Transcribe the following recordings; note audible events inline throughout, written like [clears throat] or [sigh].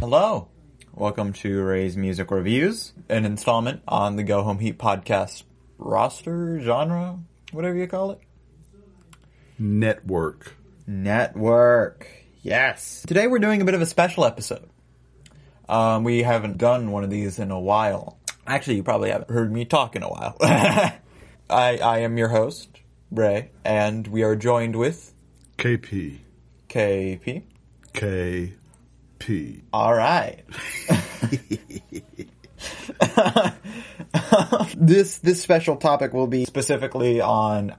Hello. Welcome to Ray's Music Reviews, an installment on the Go Home Heat podcast roster, genre, whatever you call it. Network. Network. Yes. Today we're doing a bit of a special episode. Um, we haven't done one of these in a while. Actually, you probably haven't heard me talk in a while. [laughs] I, I am your host, Ray, and we are joined with KP. KP. KP. All right. [laughs] this this special topic will be specifically on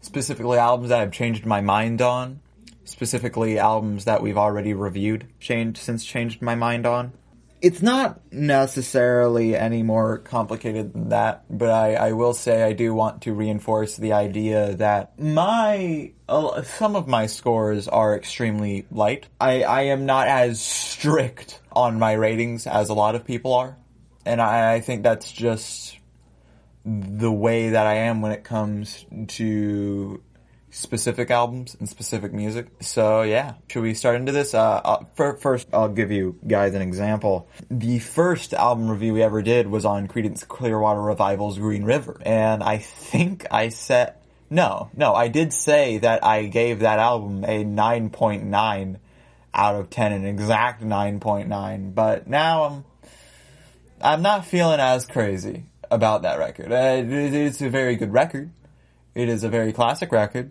specifically albums that I've changed my mind on, specifically albums that we've already reviewed, changed since changed my mind on. It's not necessarily any more complicated than that, but I, I will say I do want to reinforce the idea that my uh, some of my scores are extremely light. I, I am not as strict on my ratings as a lot of people are, and I, I think that's just the way that I am when it comes to specific albums and specific music. So yeah, should we start into this? Uh, uh, for, first, I'll give you guys an example. The first album review we ever did was on Creedence Clearwater Revival's Green River, and I think I set no, no, I did say that I gave that album a nine point nine out of ten, an exact nine point nine. But now I'm I'm not feeling as crazy about that record. Uh, it- it's a very good record. It is a very classic record.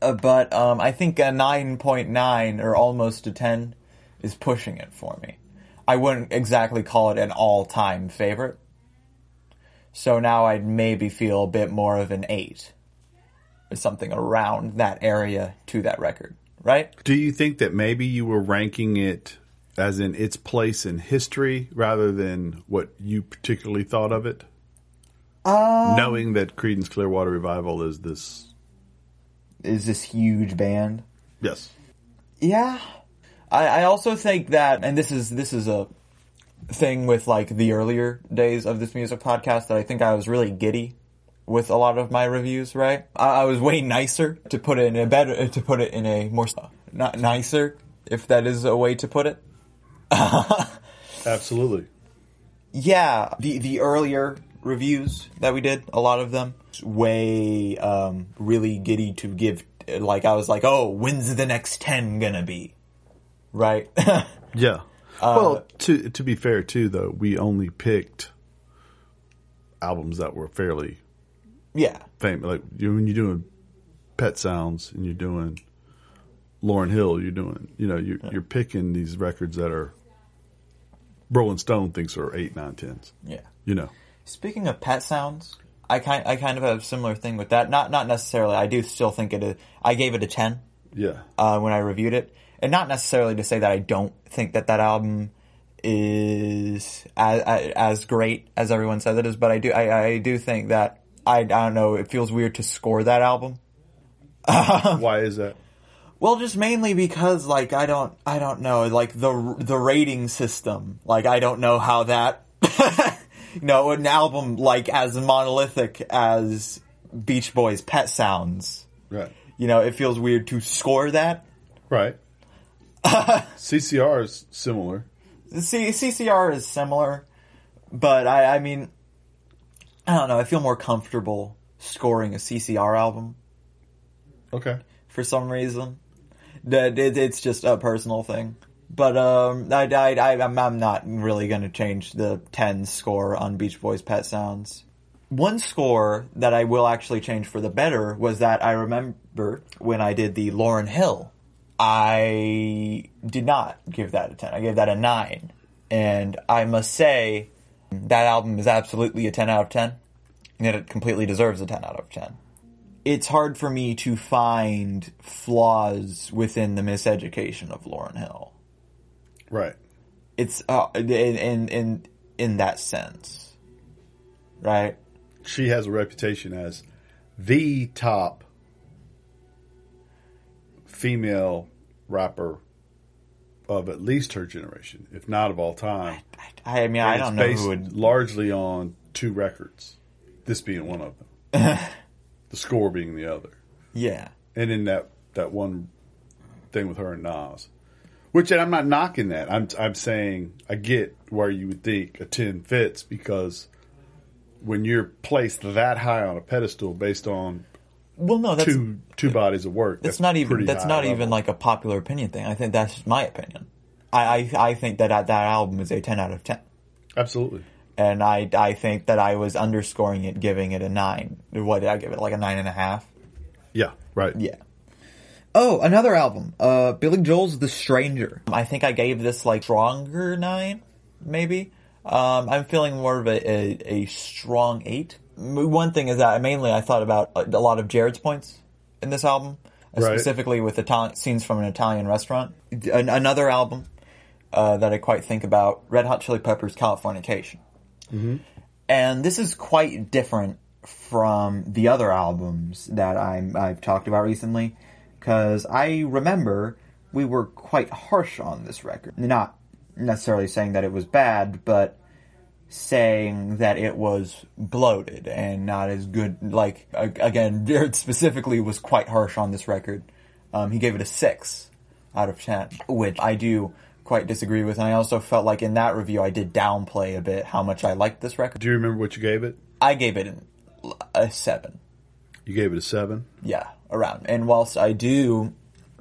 Uh, but um, I think a 9.9 or almost a 10 is pushing it for me. I wouldn't exactly call it an all-time favorite. So now I'd maybe feel a bit more of an 8 or something around that area to that record, right? Do you think that maybe you were ranking it as in its place in history rather than what you particularly thought of it? Knowing that Creedence Clearwater Revival is this. Is this huge band? Yes. Yeah. I, I also think that, and this is this is a thing with like the earlier days of this music podcast that I think I was really giddy with a lot of my reviews. Right, I, I was way nicer to put it in a better to put it in a more not nicer if that is a way to put it. [laughs] Absolutely. Yeah, the the earlier reviews that we did, a lot of them, way um, really giddy to give. Like I was like, oh, when's the next ten gonna be? Right. [laughs] Yeah. well, to to be fair too, though, we only picked albums that were fairly yeah. famous. Like you, when you're doing Pet Sounds and you're doing Lauryn Hill, you're doing, you know, you're, you're picking these records that are Rolling Stone thinks are eight, nine, tens. Yeah. You know, Speaking of pet sounds, I kind I kind of have a similar thing with that. Not not necessarily. I do still think it. Is, I gave it a ten yeah, uh, when I reviewed it, and not necessarily to say that I don't think that that album is as as great as everyone says it is, but I do I, I do think that I I don't know. It feels weird to score that album. [laughs] why is that? Well, just mainly because like I don't I don't know like the the rating system like I don't know how that [laughs] you know an album like as monolithic as Beach Boys Pet Sounds Right, you know it feels weird to score that right. [laughs] CCR is similar. C- CCR is similar but I I mean I don't know I feel more comfortable scoring a CCR album Okay, for some reason. That it, it's just a personal thing. But um, I, I, I, I'm, I'm not really going to change the 10 score on Beach Boys Pet Sounds. One score that I will actually change for the better was that I remember when I did the Lauryn Hill, I did not give that a 10. I gave that a 9. And I must say, that album is absolutely a 10 out of 10. And it completely deserves a 10 out of 10 it's hard for me to find flaws within the miseducation of Lauryn Hill. Right. It's uh, in in in in that sense, right? She has a reputation as the top female rapper of at least her generation, if not of all time. I, I mean, I don't know based who would. largely on two records, this being one of them, [laughs] the score being the other, Yeah, and in that that one thing with her and Nas. Which and I'm not knocking that. I'm I'm saying I get where you would think a ten fits because when you're placed that high on a pedestal based on Well, no, that's two two bodies of work, that's not even that's not level. even like a popular opinion thing. I think that's just my opinion. I I, I think that uh, that album is a ten out of ten. absolutely. and I I think that I was underscoring it, giving it a nine. What did I give it? Like a nine and a half. Yeah, right. Yeah. Oh, another album. Uh, Billy Joel's The Stranger. I think I gave this like stronger nine, maybe. Um, I'm feeling more of a, a, a strong eight. One thing is that mainly I thought about a a lot of Jared's points in this album, uh, Right. specifically with Italian scenes from an Italian restaurant. An, another album uh, that I quite think about: Red Hot Chili Peppers' Californication. And this is quite different from the other albums that I'm, I've talked about recently, because I remember we were quite harsh on this record. Not necessarily saying that it was bad, but saying that it was bloated and not as good. Like, again, [laughs] Jared specifically was quite harsh on this record. Um, he gave it a 6 out of 10, which I do quite disagree with. And I also felt like in that review I did downplay a bit how much I liked this record. Do you remember what you gave it? I gave it an, a 7. You gave it a seven. Yeah, around. And whilst I do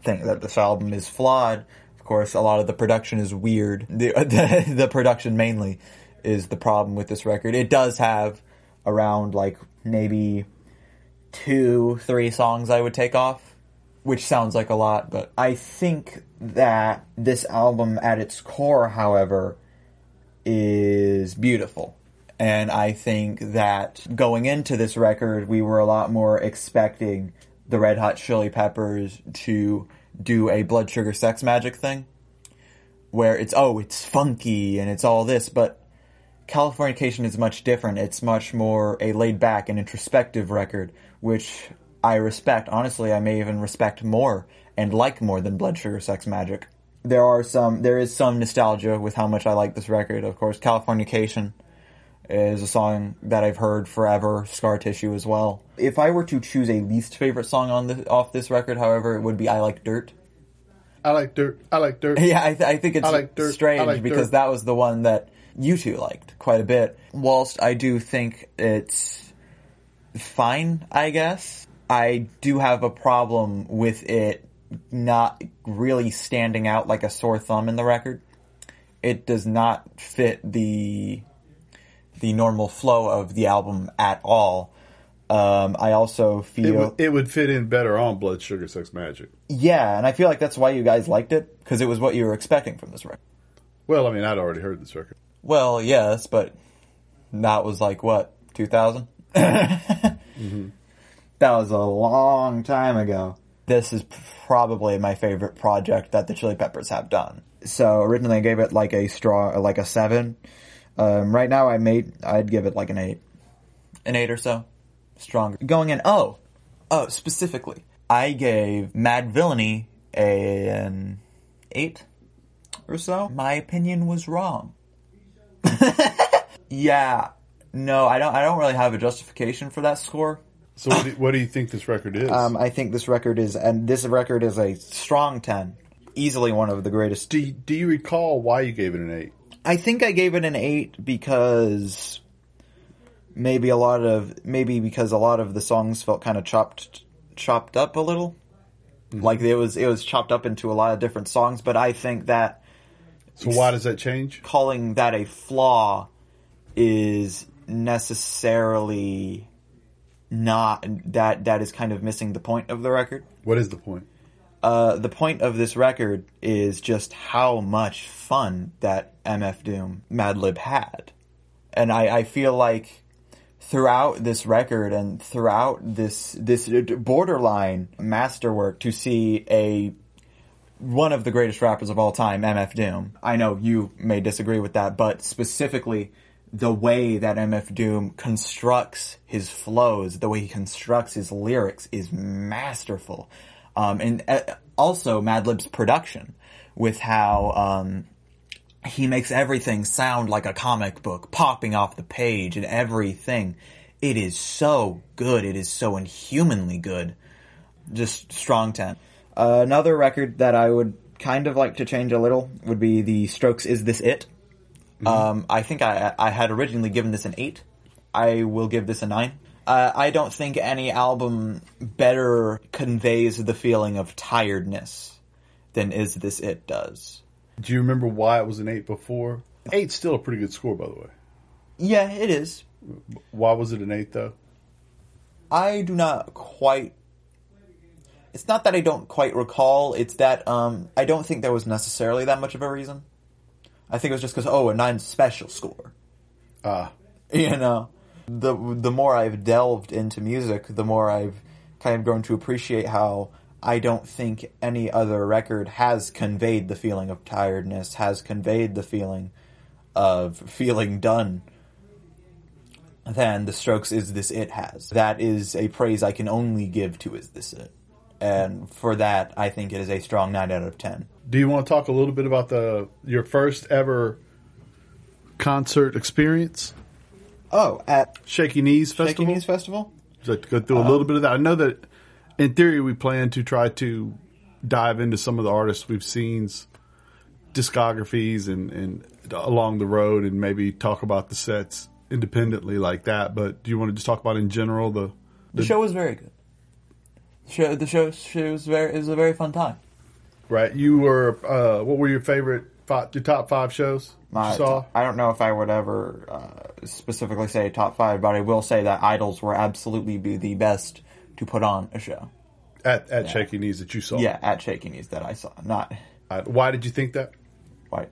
think that this album is flawed, of course, a lot of the production is weird. The, [laughs] the, the production mainly is the problem with this record. It does have around like maybe two, three songs I would take off, which sounds like a lot, but I think that this album at its core, however, is beautiful. And I think that going into this record, we were a lot more expecting the Red Hot Chili Peppers to do a Blood Sugar Sex Magik thing. Where it's, oh, it's funky and it's all this, but Californication is much different. It's much more a laid back and introspective record, which I respect. Honestly, I may even respect more and like more than Blood Sugar Sex Magik. There are some, there is some nostalgia with how much I like this record. Of course, Californication is a song that I've heard forever. Scar Tissue as well. If I were to choose a least favorite song on the, off this record, however, it would be I Like Dirt. I like dirt. I like dirt. Yeah, I, th- I think it's I like dirt. strange like because that was the one that you two liked quite a bit. Whilst I do think it's fine, I guess, I do have a problem with it not really standing out like a sore thumb in the record. It does not fit the the normal flow of the album at all. Um, I also It, feel it would fit in better on Blood Sugar Sex Magik. yeah, and I feel like that's why you guys liked it because it was what you were expecting from this record. Well, I mean, I'd already heard this record. Well, yes, but that was like what 2000. [laughs] That was a long time ago. This is probably my favorite project that the Chili Peppers have done. So originally I gave it like a straw, like a seven. Um, right now I made, I'd give it like an eight, an eight or so, stronger. Going in, oh, oh, specifically, I gave Madvillainy a, an eight or so. My opinion was wrong. [laughs] Yeah, no, I don't. I don't really have a justification for that score. So, what do, what do you think this record is? Um, I think this record is, and this record is a strong ten, easily one of the greatest. do, you- do you recall why you gave it an eight? I think I gave it an eight because maybe a lot of maybe because a lot of the songs felt kind of chopped chopped up a little. Mm-hmm. Like it was it was chopped up into a lot of different songs, but I think that So, why does that change? calling that a flaw is necessarily not that that is kind of missing the point of the record. What is the point? Uh, the point of this record is just how much fun that MF Doom Madlib had, and I, I feel like throughout this record and throughout this this borderline masterwork to see a one of the greatest rappers of all time, MF Doom. I know you may disagree with that, but specifically the way that MF Doom constructs his flows, the way he constructs his lyrics is masterful. Um, and uh, also Madlib's production with how, um, he makes everything sound like a comic book popping off the page and everything. It is so good. It is so inhumanly good. Just strong 10. Uh, another record that I would kind of like to change a little would be the Strokes "Is This It." Um, I think I I had originally given this an eight. I will give this a nine. Uh, I don't think any album better conveys the feeling of tiredness than "Is This It" does. Do you remember why it was an eight before? Eight's still a pretty good score, by the way. Yeah, it is. Why was it an eight though? I do not quite. It's not that I don't quite recall. It's that um, I don't think there was necessarily that much of a reason. I think it was just because oh, a nine special score. Ah, [laughs] You know, the the more I've delved into music, the more I've kind of grown to appreciate how I don't think any other record has conveyed the feeling of tiredness, has conveyed the feeling of feeling done than the Strokes is this it has. That is a praise I can only give to is this it. And for that, I think it is a strong 9 out of 10. do you want to talk a little bit about the your first ever concert experience? Oh, at Shaky Knees Festival. Shaky. Knees Festival? You like to go through a little bit of that? I know that in theory we plan to try to dive into some of the artists we've seen's discographies and, and along the road and maybe talk about the sets independently like that. But do you want to just talk about in general the The show was very good. The show, the show, show was very, it was a very fun time. right? You were uh, what were your favorite five, your top five shows My, you saw? I don't know if I would ever uh, specifically say top five, but I will say that IDLES were absolutely be the best to put on a show. at at Shaky Knees that you saw. Yeah, at Shaky Knees that I saw. Not, Uh, why did you think that? why?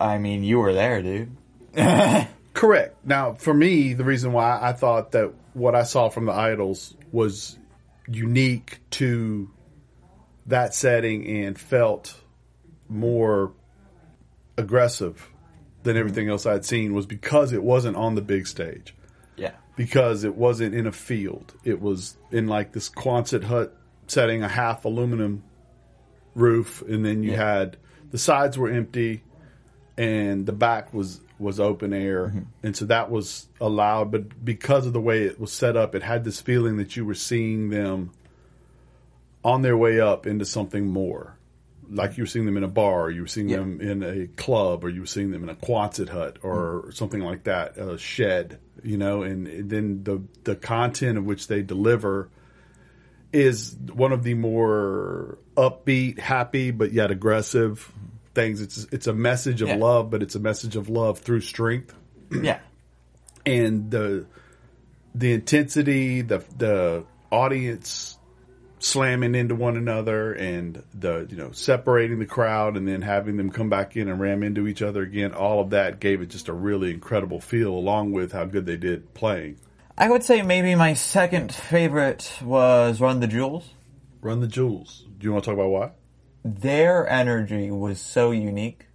I mean, you were there, dude. [laughs] Correct. Now, for me, the reason why I thought that what I saw from the IDLES was unique to that setting and felt more aggressive than everything else I'd seen was because it wasn't on the big stage. Yeah. Because it wasn't in a field. It was in like this Quonset hut setting, a half aluminum roof, and then you Yeah. had the sides were empty and the back was was open air Mm-hmm. and so that was allowed but because of the way it was set up it had this feeling that you were seeing them on their way up into something more like you were seeing them in a bar or you were seeing Yeah. them in a club or you were seeing them in a Quonset hut or mm-hmm. something like that a shed you know and, and then the the content of which they deliver is one of the more upbeat, happy, but yet aggressive things. It's it's a message of Yeah. love, but it's a message of love through strength [clears throat] Yeah. and the the intensity, the the audience slamming into one another, and the you know separating the crowd, and then having them come back in and ram into each other again. All of that gave it just a really incredible feel, along with how good they did playing. I would say maybe my second favorite was Run the Jewels. Run the jewels. Do you want to talk about why? Their energy was so unique.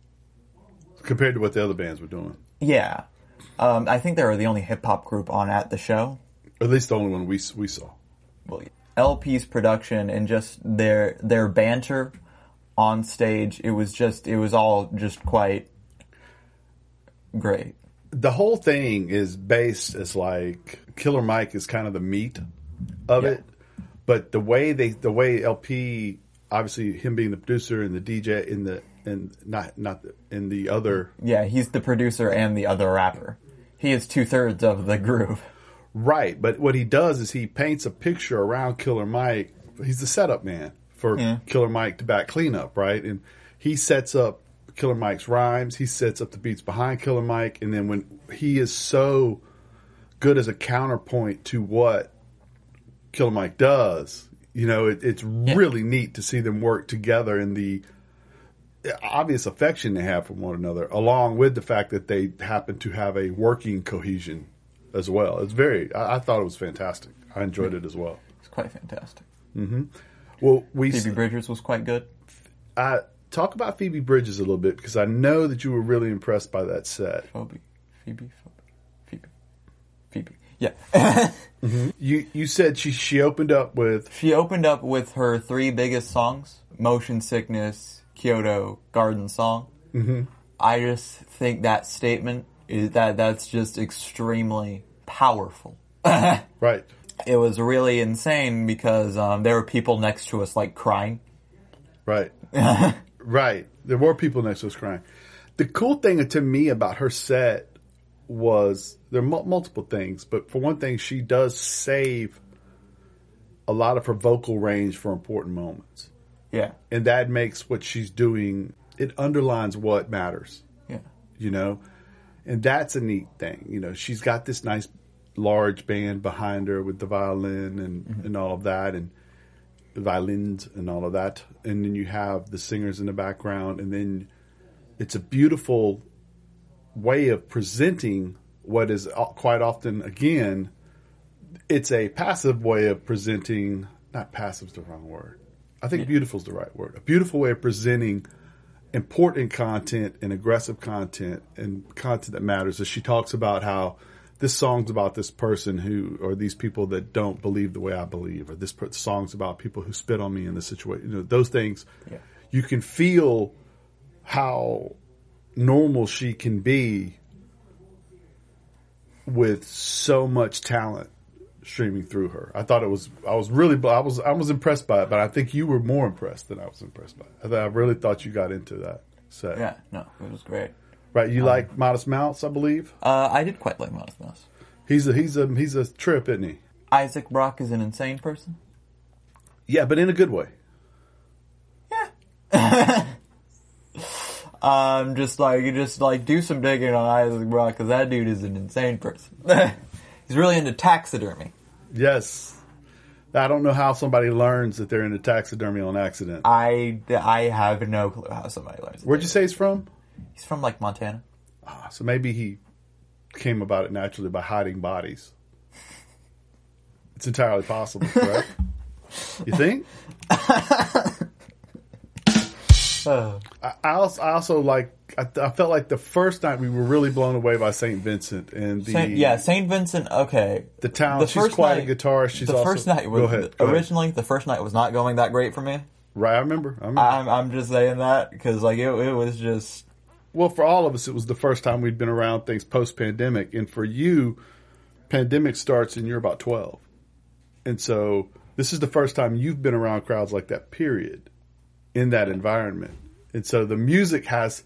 Compared to what the other bands were doing. Yeah. Um, I think they were the only hip hop group on at the show. At least the only one we we saw. well, El-P's production and just their their banter on stage. It was just it was all just quite great. The whole thing is based as like Killer Mike is kind of the meat of Yeah. it, but the way they the way El-P obviously him being the producer and the DJ in the and not not the, in the other Yeah, he's the producer and the other rapper. He is two thirds of the group. Right, but what he does is he paints a picture around Killer Mike. He's the setup man for Yeah. Killer Mike to back cleanup, right? And he sets up Killer Mike's rhymes. He sets up the beats behind Killer Mike, and then when he is so good as a counterpoint to what Killer Mike does, you know, it, it's really neat to see them work together in the obvious affection they have for one another, along with the fact that they happen to have a working cohesion as well. It's very, I, I thought it was fantastic. I enjoyed it as well. It's quite fantastic. Well, we Phoebe Bridgers was quite good. I talk about Phoebe Bridgers a little bit because I know that you were really impressed by that set. Phoebe, Phoebe, Phoebe, Phoebe. Yeah. [laughs] You you said she she opened up with she opened up with her three biggest songs: "Motion Sickness," "Kyoto," "Garden Song." Mm-hmm. I just think that statement is that that's just extremely powerful. [laughs] right, it was really insane because um, there were people next to us like crying. right, [laughs] Right. There were people next to us crying. The cool thing to me about her set was there are mul- multiple things, but for one thing, she does save a lot of her vocal range for important moments. Yeah. And that makes what she's doing, it underlines what matters, Yeah. you know? And that's a neat thing. You know, she's got this nice large band behind her with the violin and, mm-hmm. and all of that and violins and all of that. And then you have the singers in the background. And then it's a beautiful way of presenting what is quite often again it's a passive way of presenting not passive is the wrong word. I think beautiful is the right word. A beautiful way of presenting important content and aggressive content and content that matters. As she talks about how this song's about this person who or these people that don't believe the way i believe or this song's about people who spit on me in this situation you know those things Yeah. you can feel how normal she can be with so much talent streaming through her. I thought it was I was really I was I was impressed by it, but I think you were more impressed than I was impressed by it. I, I really thought you got into that set. Yeah. No, it was great. Right, you like Modest Mouse, I believe. Uh, I did quite like Modest Mouse. He's a he's a he's a trip, isn't he? Isaac Brock is an insane person. Yeah, but in a good way. Yeah. [laughs] um, just like you just like do some digging on Isaac Brock because that dude is an insane person. [laughs] He's really into taxidermy. Yes. I don't know how somebody learns that they're into taxidermy on accident. I I have no clue how somebody learns. Where'd you say he's from? He's from like Montana. Ah, so maybe he came about it naturally by hiding bodies. It's entirely possible, correct? [laughs] you think? [laughs] Oh. I, I also, I also like. I, I felt like the first night we were really blown away by Saint Vincent and the Saint, yeah, Saint Vincent. Okay, the town. She's quite a guitarist. She's the also, first night was go ahead, go ahead. originally the first night was not going that great for me. right. I remember. I remember. I'm I'm just saying that because like it, it was just well, for all of us, it was the first time we'd been around things post pandemic, and for you, pandemic starts and you're about twelve, and so this is the first time you've been around crowds like that. Period, in that environment, and so the music has.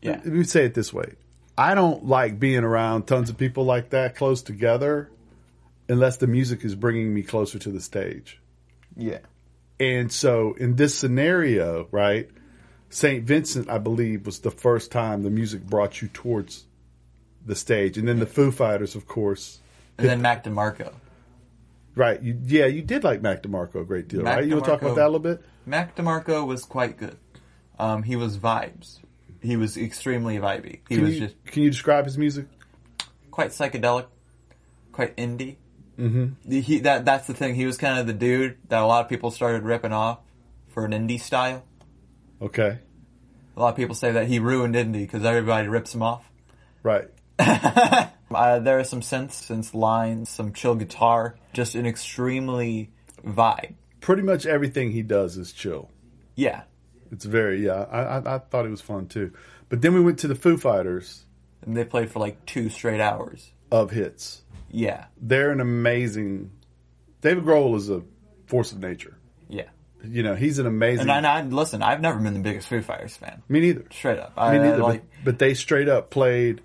yeah Let me say it this way: I don't like being around tons of people like that close together, unless the music is bringing me closer to the stage. yeah And so in this scenario, right, St. Vincent, I believe, was the first time the music brought you towards the stage. And then the Foo Fighters, of course. and then Mac DeMarco. Right. You, yeah, you did like Mac DeMarco a great deal, Mac right? You want to talk about that a little bit? Mac DeMarco was quite good. Um, he was vibes. He was extremely vibey. He Can was you, just can you describe his music? quite psychedelic, quite indie. Mm-hmm. He that that's the thing. He was kind of the dude that a lot of people started ripping off for an indie style. Okay. A lot of people say that he ruined indie because everybody rips him off. Right. [laughs] Uh, there are some synths, synth lines, some chill guitar, just an extremely vibe. Pretty much everything he does is chill. Yeah, It's very, yeah. I, I, I thought it was fun too. But then we went to the Foo Fighters and they played for like two straight hours. of hits. Yeah, They're an amazing. David Grohl is a force of nature. You know, he's an amazing. And I, and I listen. I've never been the biggest Foo Fighters fan. me neither. Straight up, Me I, neither. like. but, but they straight up played.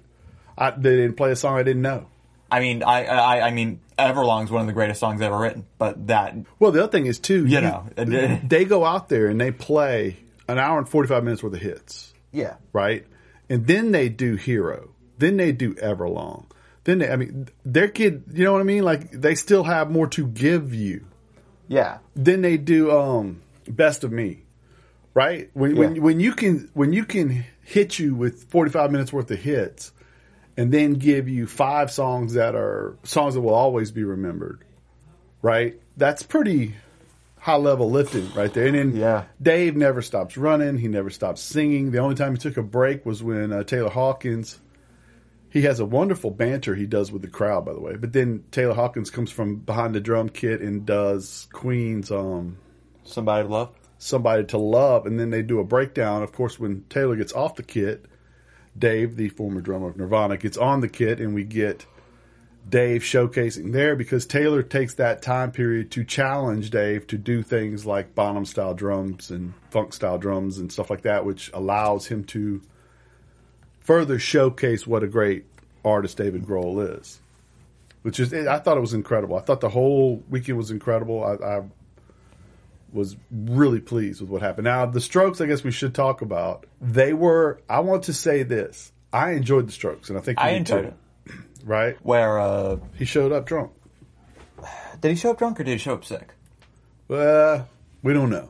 I, they didn't play a song I didn't know. I mean, I, I, I mean, Everlong's one of the greatest songs ever written. But that, Well, the other thing is too. you know, [laughs] they go out there and they play an hour and forty five minutes worth of hits, yeah, right? And then they do Hero. Then they do Everlong. Then they, I mean, their kid. You know what I mean? Like they still have more to give you. Yeah, Then they do um, Best of Me, right? When when when you can when you can hit you with forty five minutes worth of hits, and then give you five songs that are songs that will always be remembered, right? That's pretty high level lifting right there. And then Yeah. Dave never stops running. He never stops singing. The only time he took a break was when uh, Taylor Hawkins. He has a wonderful banter he does with the crowd, by the way. But then Taylor Hawkins comes from behind the drum kit and does Queen's um, somebody to love. somebody to love, and then they do a breakdown. Of course, when Taylor gets off the kit, Dave, the former drummer of Nirvana, gets on the kit, and we get Dave showcasing there because Taylor takes that time period to challenge Dave to do things like Bonham style drums and funk style drums and stuff like that, which allows him to further showcase what a great artist David Grohl is. Which is, I thought it was incredible. I thought the whole weekend was incredible. I, I was really pleased with what happened. Now, the Strokes, I guess we should talk about. They were. I want to say this. I enjoyed the Strokes, and I think you I did enjoyed too. it. [clears throat] Right? Where uh, He showed up drunk. [sighs] did he show up drunk or did he show up sick? Well, we don't know.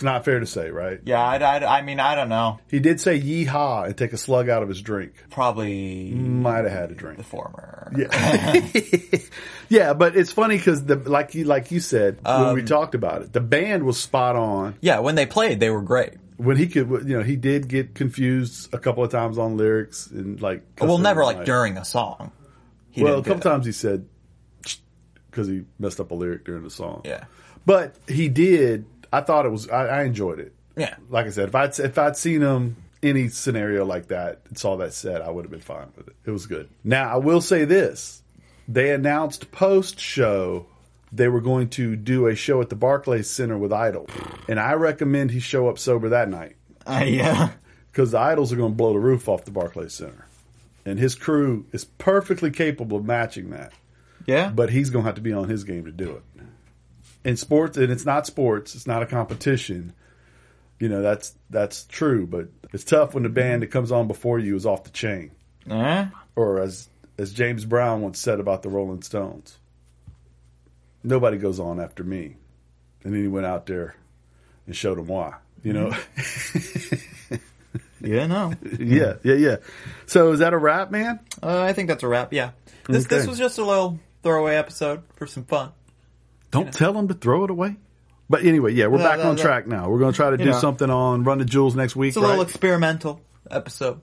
It's not fair to say, right? Yeah, I, I, I mean, I don't know. He did say yeehaw and take a slug out of his drink. Probably Might have had a drink. the former. Yeah, [laughs] [laughs] yeah, but it's funny because the like you like you said when Um, we talked about it, the band was spot on. Yeah, when they played, they were great. When he could, you know, he did get confused a couple of times on lyrics and like. Well, never like like during a song. He Well, a couple times he said because he messed up a lyric during the song. Yeah. but he did. I thought it was. I, I enjoyed it. Yeah. like I said, if I'd if I'd seen him any scenario like that and saw that set, I would have been fine with it. It was good. Now I will say this: they announced post show they were going to do a show at the Barclays Center with Idol, and I recommend he show up sober that night Uh, yeah. because the IDLES are going to blow the roof off the Barclays Center, and his crew is perfectly capable of matching that. Yeah. But he's going to have to be on his game to do it. In sports, and it's not sports; it's not a competition. You know that's that's true, but it's tough when the band that comes on before you is off the chain. Eh? Or as as James Brown once said about the Rolling Stones, nobody goes on after me. And then he went out there and showed them why. You know, [laughs] Yeah, no. [laughs] yeah, yeah, yeah. So is that a wrap, man? Uh, I think that's a wrap. Yeah. This Okay. this was just a little throwaway episode for some fun. Don't tell them to throw it away. But anyway, yeah, we're back on track now. We're going to try to do know. something on Run the Jewels next week. It's a right? little experimental episode.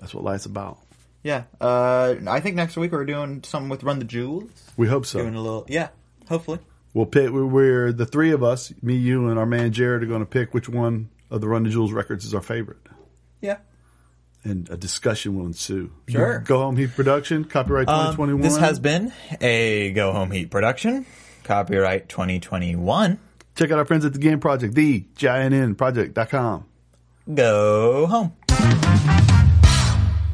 That's what life's about. Yeah. Uh, I think next week we're doing something with Run the Jewels. We hope so. Doing a little, yeah. Hopefully. We'll pick. We're, the three of us, me, you, and our man Jared, are going to pick which one of the Run the Jewels records is our favorite, Yeah. and a discussion will ensue. Sure. Go Home Heat Production, copyright Um, 2021. this has been a Go Home Heat production. Copyright 2021. Check out our friends at the Game Project, the G-I-N-N project.com. Go home.